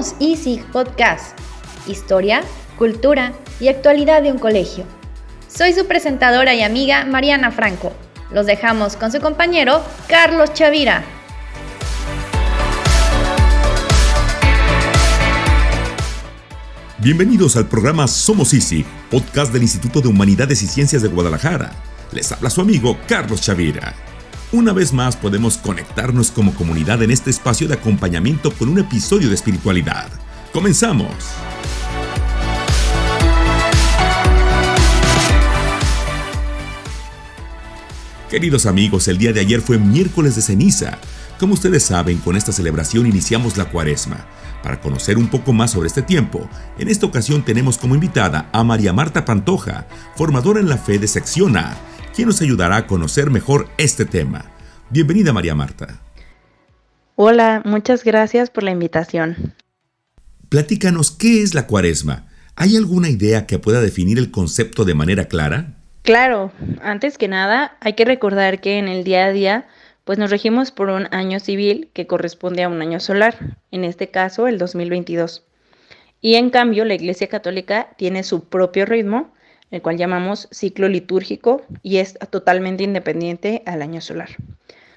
Somos Easy Podcast. Historia, cultura y actualidad de un colegio. Soy su presentadora y amiga Mariana Franco. Los dejamos con su compañero Carlos Chavira. Bienvenidos al programa Somos Easy, podcast del Instituto de Humanidades y Ciencias de Guadalajara. Les habla su amigo Carlos Chavira. Una vez más podemos conectarnos como comunidad en este espacio de acompañamiento con un episodio de espiritualidad. Comenzamos. Queridos amigos, el día de ayer fue miércoles de ceniza. Como ustedes saben, con esta celebración iniciamos la cuaresma. Para conocer un poco más sobre este tiempo, en esta ocasión tenemos como invitada a María Marta Pantoja, formadora en la fe de Sección A, quien nos ayudará a conocer mejor este tema. Bienvenida María Marta. Hola, muchas gracias por la invitación. Platícanos, ¿qué es la cuaresma? ¿Hay alguna idea que pueda definir el concepto de manera clara? Claro, antes que nada hay que recordar que en el día a día pues nos regimos por un año civil que corresponde a un año solar, en este caso el 2022. Y en cambio la Iglesia Católica tiene su propio ritmo el cual llamamos ciclo litúrgico y es totalmente independiente al año solar.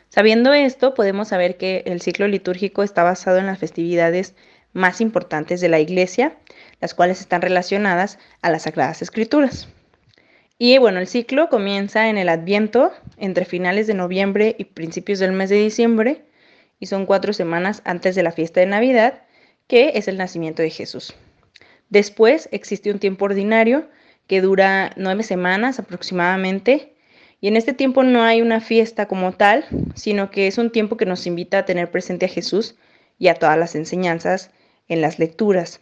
Sabiendo esto, podemos saber que el ciclo litúrgico está basado en las festividades más importantes de la Iglesia, las cuales están relacionadas a las Sagradas Escrituras. Y bueno, el ciclo comienza en el Adviento, entre finales de noviembre y principios del mes de diciembre, y son cuatro semanas antes de la fiesta de Navidad, que es el nacimiento de Jesús. Después existe un tiempo ordinario, que dura nueve semanas aproximadamente. Y en este tiempo no hay una fiesta como tal, sino que es un tiempo que nos invita a tener presente a Jesús y a todas las enseñanzas en las lecturas.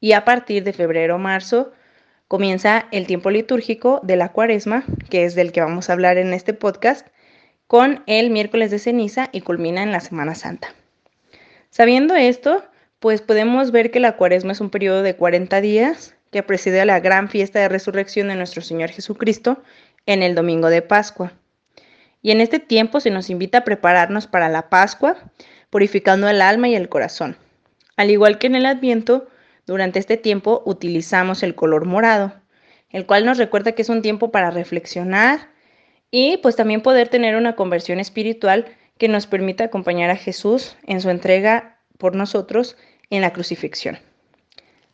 Y a partir de febrero o marzo comienza el tiempo litúrgico de la cuaresma, que es del que vamos a hablar en este podcast, con el miércoles de ceniza y culmina en la Semana Santa. Sabiendo esto, pues podemos ver que la cuaresma es un periodo de 40 días que preside a la gran fiesta de resurrección de nuestro Señor Jesucristo en el domingo de Pascua. Y en este tiempo se nos invita a prepararnos para la Pascua, purificando el alma y el corazón. Al igual que en el Adviento, durante este tiempo utilizamos el color morado, el cual nos recuerda que es un tiempo para reflexionar y pues también poder tener una conversión espiritual que nos permita acompañar a Jesús en su entrega por nosotros en la crucifixión.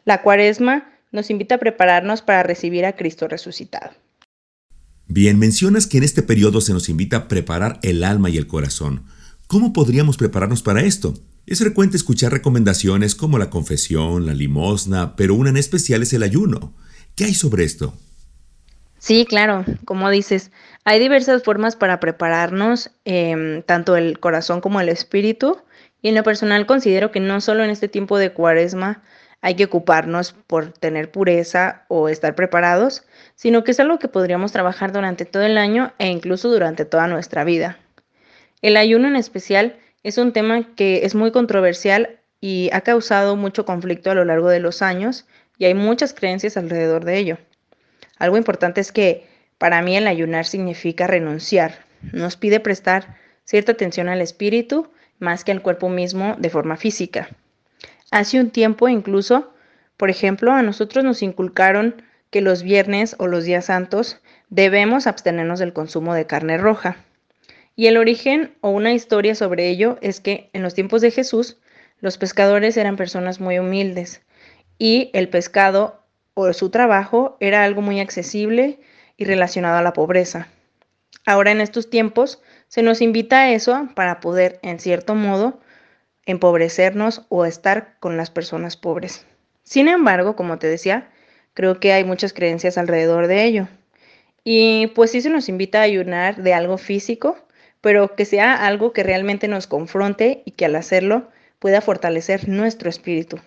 La cuaresma nos invita a prepararnos para recibir a Cristo resucitado. Bien, mencionas que en este periodo se nos invita a preparar el alma y el corazón. ¿Cómo podríamos prepararnos para esto? Es frecuente escuchar recomendaciones como la confesión, la limosna, pero una en especial es el ayuno. ¿Qué hay sobre esto? Sí, claro, como dices, hay diversas formas para prepararnos, em, tanto el corazón como el espíritu, y en lo personal considero que no solo en este tiempo de cuaresma hay que ocuparnos por tener pureza o estar preparados, sino que es algo que podríamos trabajar durante todo el año e incluso durante toda nuestra vida. El ayuno en especial es un tema que es muy controversial y ha causado mucho conflicto a lo largo de los años y hay muchas creencias alrededor de ello. Algo importante es que para mí el ayunar significa renunciar, nos pide prestar cierta atención al espíritu más que al cuerpo mismo de forma física. Hace un tiempo incluso, por ejemplo, a nosotros nos inculcaron que los viernes o los días santos debemos abstenernos del consumo de carne roja. Y el origen o una historia sobre ello es que en los tiempos de Jesús los pescadores eran personas muy humildes y el pescado o su trabajo era algo muy accesible y relacionado a la pobreza. Ahora en estos tiempos se nos invita a eso para poder, en cierto modo, empobrecernos o estar con las personas pobres. Sin embargo, como te decía, creo que hay muchas creencias alrededor de ello. Y pues sí se nos invita a ayunar de algo físico, pero que sea algo que realmente nos confronte y que al hacerlo pueda fortalecer nuestro espíritu.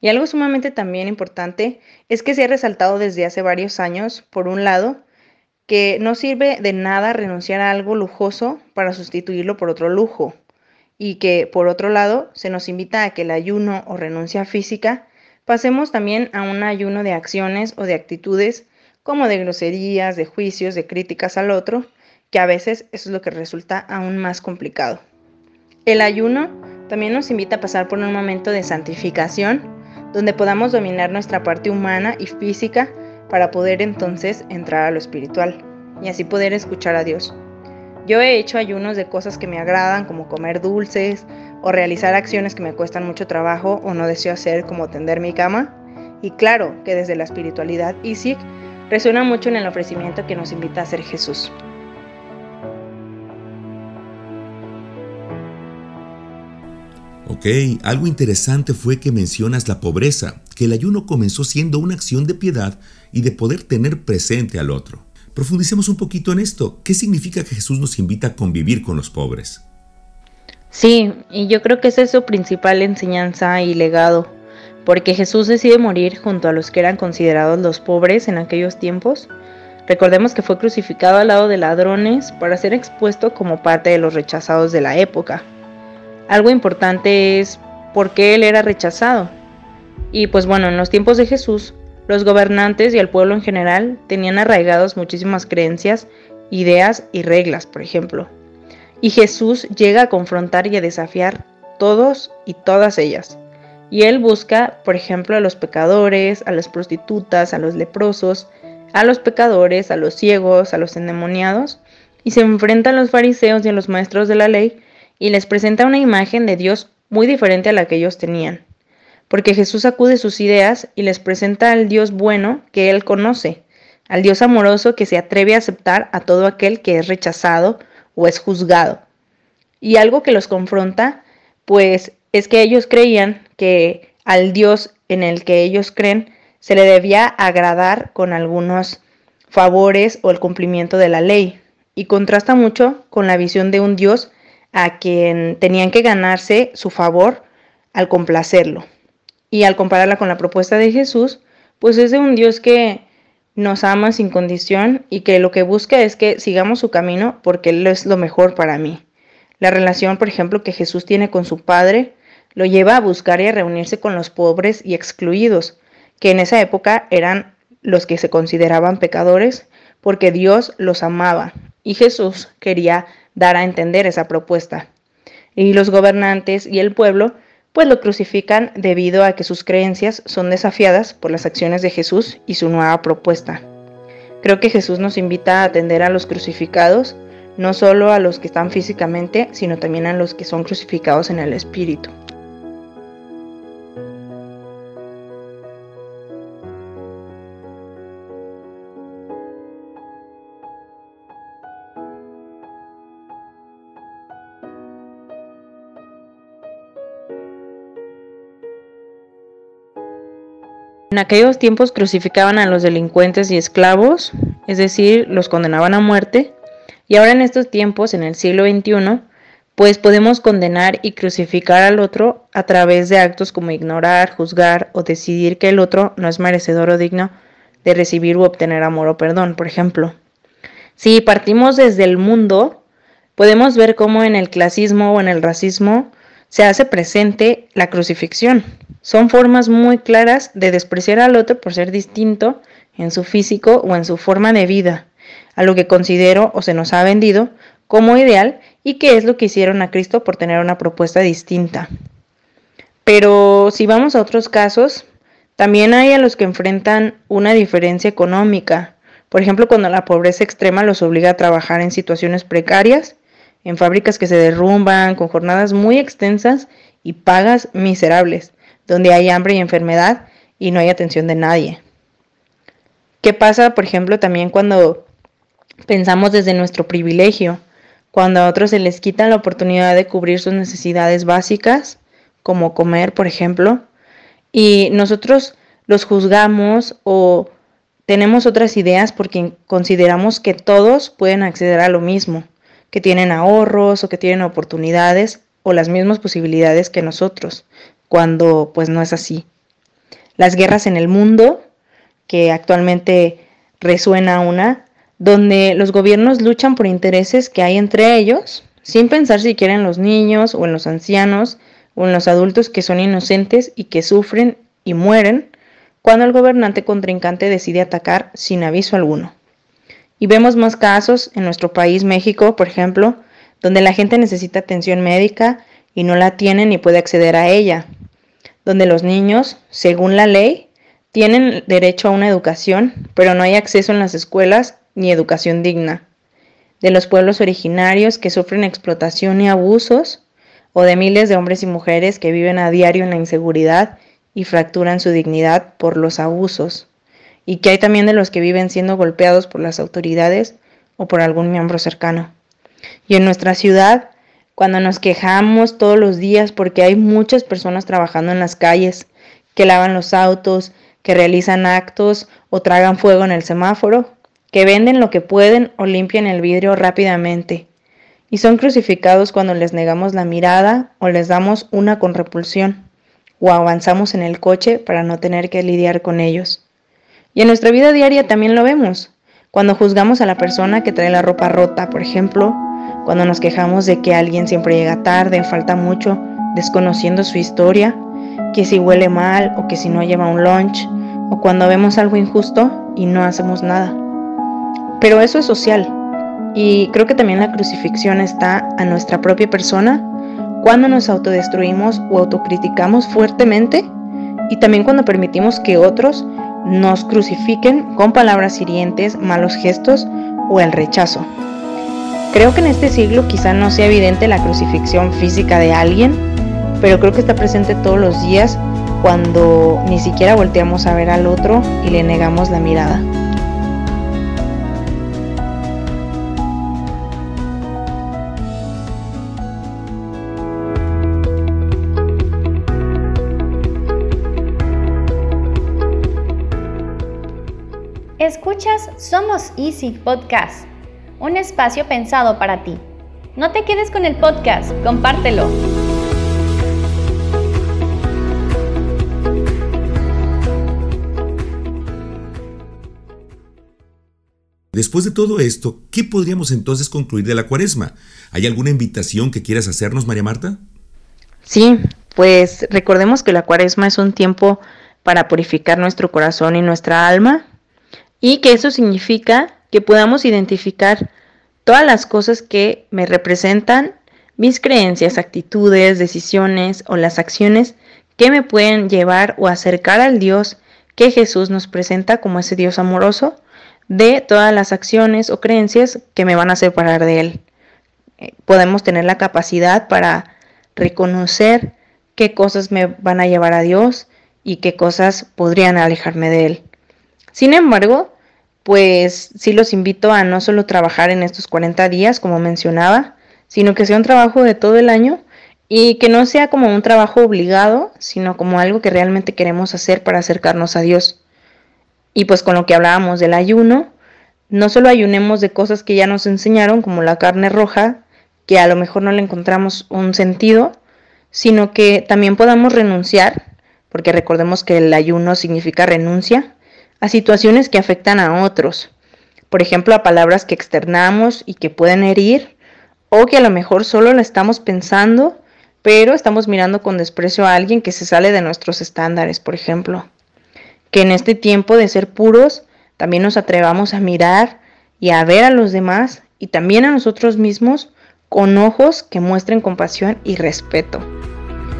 Y algo sumamente también importante es que se ha resaltado desde hace varios años, por un lado, que no sirve de nada renunciar a algo lujoso para sustituirlo por otro lujo y que por otro lado se nos invita a que el ayuno o renuncia física pasemos también a un ayuno de acciones o de actitudes como de groserías, de juicios, de críticas al otro, que a veces eso es lo que resulta aún más complicado. El ayuno también nos invita a pasar por un momento de santificación, donde podamos dominar nuestra parte humana y física para poder entonces entrar a lo espiritual y así poder escuchar a Dios. Yo he hecho ayunos de cosas que me agradan, como comer dulces o realizar acciones que me cuestan mucho trabajo o no deseo hacer, como tender mi cama. Y claro que desde la espiritualidad ISIC resuena mucho en el ofrecimiento que nos invita a hacer Jesús. Ok, algo interesante fue que mencionas la pobreza, que el ayuno comenzó siendo una acción de piedad y de poder tener presente al otro. Profundicemos un poquito en esto. ¿Qué significa que Jesús nos invita a convivir con los pobres? Sí, y yo creo que esa es su principal enseñanza y legado, porque Jesús decide morir junto a los que eran considerados los pobres en aquellos tiempos. Recordemos que fue crucificado al lado de ladrones para ser expuesto como parte de los rechazados de la época. Algo importante es por qué él era rechazado. Y pues bueno, en los tiempos de Jesús, los gobernantes y el pueblo en general tenían arraigados muchísimas creencias, ideas y reglas, por ejemplo. Y Jesús llega a confrontar y a desafiar todos y todas ellas. Y él busca, por ejemplo, a los pecadores, a las prostitutas, a los leprosos, a los pecadores, a los ciegos, a los endemoniados, y se enfrenta a los fariseos y a los maestros de la ley y les presenta una imagen de Dios muy diferente a la que ellos tenían, porque Jesús acude sus ideas y les presenta al Dios bueno que él conoce, al Dios amoroso que se atreve a aceptar a todo aquel que es rechazado o es juzgado. Y algo que los confronta, pues es que ellos creían que al Dios en el que ellos creen se le debía agradar con algunos favores o el cumplimiento de la ley, y contrasta mucho con la visión de un Dios a quien tenían que ganarse su favor al complacerlo. Y al compararla con la propuesta de Jesús, pues es de un Dios que nos ama sin condición y que lo que busca es que sigamos su camino porque Él es lo mejor para mí. La relación, por ejemplo, que Jesús tiene con su Padre lo lleva a buscar y a reunirse con los pobres y excluidos, que en esa época eran los que se consideraban pecadores, porque Dios los amaba y Jesús quería dar a entender esa propuesta. Y los gobernantes y el pueblo pues lo crucifican debido a que sus creencias son desafiadas por las acciones de Jesús y su nueva propuesta. Creo que Jesús nos invita a atender a los crucificados, no solo a los que están físicamente, sino también a los que son crucificados en el espíritu. En aquellos tiempos crucificaban a los delincuentes y esclavos, es decir, los condenaban a muerte, y ahora en estos tiempos, en el siglo XXI, pues podemos condenar y crucificar al otro a través de actos como ignorar, juzgar o decidir que el otro no es merecedor o digno de recibir u obtener amor o perdón, por ejemplo. Si partimos desde el mundo, podemos ver cómo en el clasismo o en el racismo se hace presente la crucifixión. Son formas muy claras de despreciar al otro por ser distinto en su físico o en su forma de vida, a lo que considero o se nos ha vendido como ideal y que es lo que hicieron a Cristo por tener una propuesta distinta. Pero si vamos a otros casos, también hay a los que enfrentan una diferencia económica. Por ejemplo, cuando la pobreza extrema los obliga a trabajar en situaciones precarias en fábricas que se derrumban, con jornadas muy extensas y pagas miserables, donde hay hambre y enfermedad y no hay atención de nadie. ¿Qué pasa, por ejemplo, también cuando pensamos desde nuestro privilegio, cuando a otros se les quita la oportunidad de cubrir sus necesidades básicas, como comer, por ejemplo, y nosotros los juzgamos o tenemos otras ideas porque consideramos que todos pueden acceder a lo mismo que tienen ahorros o que tienen oportunidades o las mismas posibilidades que nosotros, cuando pues no es así. Las guerras en el mundo, que actualmente resuena una, donde los gobiernos luchan por intereses que hay entre ellos, sin pensar si quieren los niños o en los ancianos o en los adultos que son inocentes y que sufren y mueren cuando el gobernante contrincante decide atacar sin aviso alguno. Y vemos más casos en nuestro país, México, por ejemplo, donde la gente necesita atención médica y no la tiene ni puede acceder a ella, donde los niños, según la ley, tienen derecho a una educación, pero no hay acceso en las escuelas ni educación digna, de los pueblos originarios que sufren explotación y abusos, o de miles de hombres y mujeres que viven a diario en la inseguridad y fracturan su dignidad por los abusos, y que hay también de los que viven siendo golpeados por las autoridades o por algún miembro cercano. Y en nuestra ciudad, cuando nos quejamos todos los días porque hay muchas personas trabajando en las calles, que lavan los autos, que realizan actos o tragan fuego en el semáforo, que venden lo que pueden o limpian el vidrio rápidamente, y son crucificados cuando les negamos la mirada o les damos una con repulsión, o avanzamos en el coche para no tener que lidiar con ellos. Y en nuestra vida diaria también lo vemos, cuando juzgamos a la persona que trae la ropa rota, por ejemplo, cuando nos quejamos de que alguien siempre llega tarde, falta mucho, desconociendo su historia, que si huele mal o que si no lleva un lunch, o cuando vemos algo injusto y no hacemos nada. Pero eso es social. Y creo que también la crucifixión está a nuestra propia persona cuando nos autodestruimos o autocriticamos fuertemente y también cuando permitimos que otros nos crucifiquen con palabras hirientes, malos gestos o el rechazo. Creo que en este siglo quizá no sea evidente la crucifixión física de alguien, pero creo que está presente todos los días cuando ni siquiera volteamos a ver al otro y le negamos la mirada. Somos Easy Podcast, un espacio pensado para ti. No te quedes con el podcast, compártelo. Después de todo esto, ¿qué podríamos entonces concluir de la cuaresma? ¿Hay alguna invitación que quieras hacernos, María Marta? Sí, pues recordemos que la cuaresma es un tiempo para purificar nuestro corazón y nuestra alma y que eso significa que podamos identificar todas las cosas que me representan, mis creencias, actitudes, decisiones o las acciones que me pueden llevar o acercar al Dios que Jesús nos presenta como ese Dios amoroso de todas las acciones o creencias que me van a separar de Él. Eh, podemos tener la capacidad para reconocer qué cosas me van a llevar a Dios y qué cosas podrían alejarme de Él. Sin embargo, pues sí los invito a no solo trabajar en estos 40 días, como mencionaba, sino que sea un trabajo de todo el año y que no sea como un trabajo obligado, sino como algo que realmente queremos hacer para acercarnos a Dios. Y pues con lo que hablábamos del ayuno, no solo ayunemos de cosas que ya nos enseñaron, como la carne roja, que a lo mejor no le encontramos un sentido, sino que también podamos renunciar, porque recordemos que el ayuno significa renuncia, a situaciones que afectan a otros. Por ejemplo, a palabras que externamos y que pueden herir, o que a lo mejor solo la estamos pensando, pero estamos mirando con desprecio a alguien que se sale de nuestros estándares, por ejemplo que en este tiempo de ser puros también nos atrevamos a mirar y a ver a los demás y también a nosotros mismos con ojos que muestren compasión y respeto.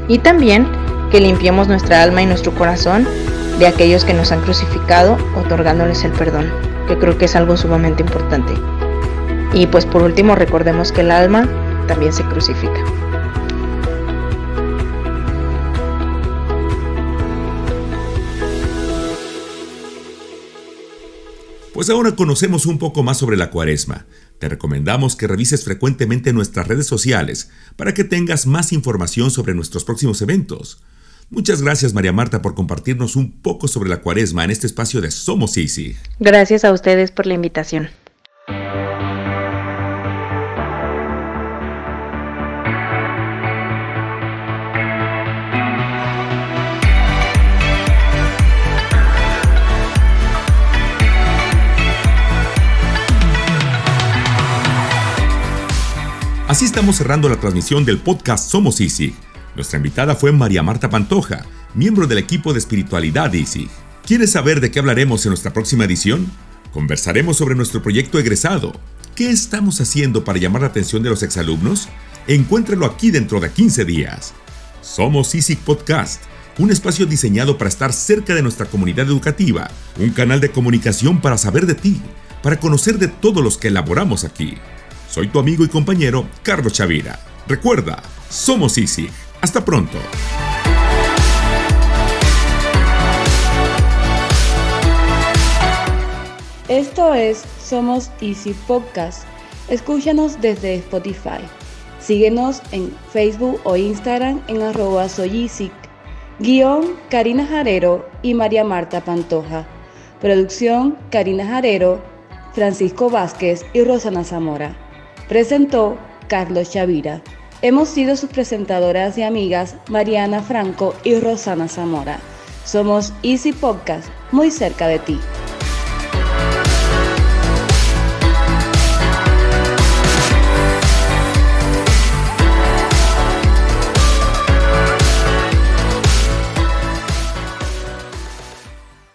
Y también que limpiemos nuestra alma y nuestro corazón de aquellos que nos han crucificado, otorgándoles el perdón, que creo que es algo sumamente importante. Y pues por último recordemos que el alma también se crucifica. Pues ahora conocemos un poco más sobre la cuaresma. Te recomendamos que revises frecuentemente nuestras redes sociales para que tengas más información sobre nuestros próximos eventos. Muchas gracias María Marta por compartirnos un poco sobre la cuaresma en este espacio de Somos Easy. Gracias a ustedes por la invitación. Así estamos cerrando la transmisión del podcast Somos Easy. Nuestra invitada fue María Marta Pantoja, miembro del equipo de espiritualidad Easy. ¿Quieres saber de qué hablaremos en nuestra próxima edición? Conversaremos sobre nuestro proyecto egresado. ¿Qué estamos haciendo para llamar la atención de los exalumnos? Encuéntralo aquí dentro de 15 días. Somos Easy Podcast, un espacio diseñado para estar cerca de nuestra comunidad educativa, un canal de comunicación para saber de ti, para conocer de todos los que elaboramos aquí. Soy tu amigo y compañero Carlos Chavira. Recuerda, somos Easy. Hasta pronto. Esto es Somos Easy Podcast. Escúchanos desde Spotify. Síguenos en Facebook o Instagram en arroba soyisic. Guión Karina Jarero y María Marta Pantoja. Producción Karina Jarero, Francisco Vázquez y Rosana Zamora. Presentó Carlos Chavira. Hemos sido sus presentadoras y amigas Mariana Franco y Rosana Zamora. Somos Easy Podcast, muy cerca de ti.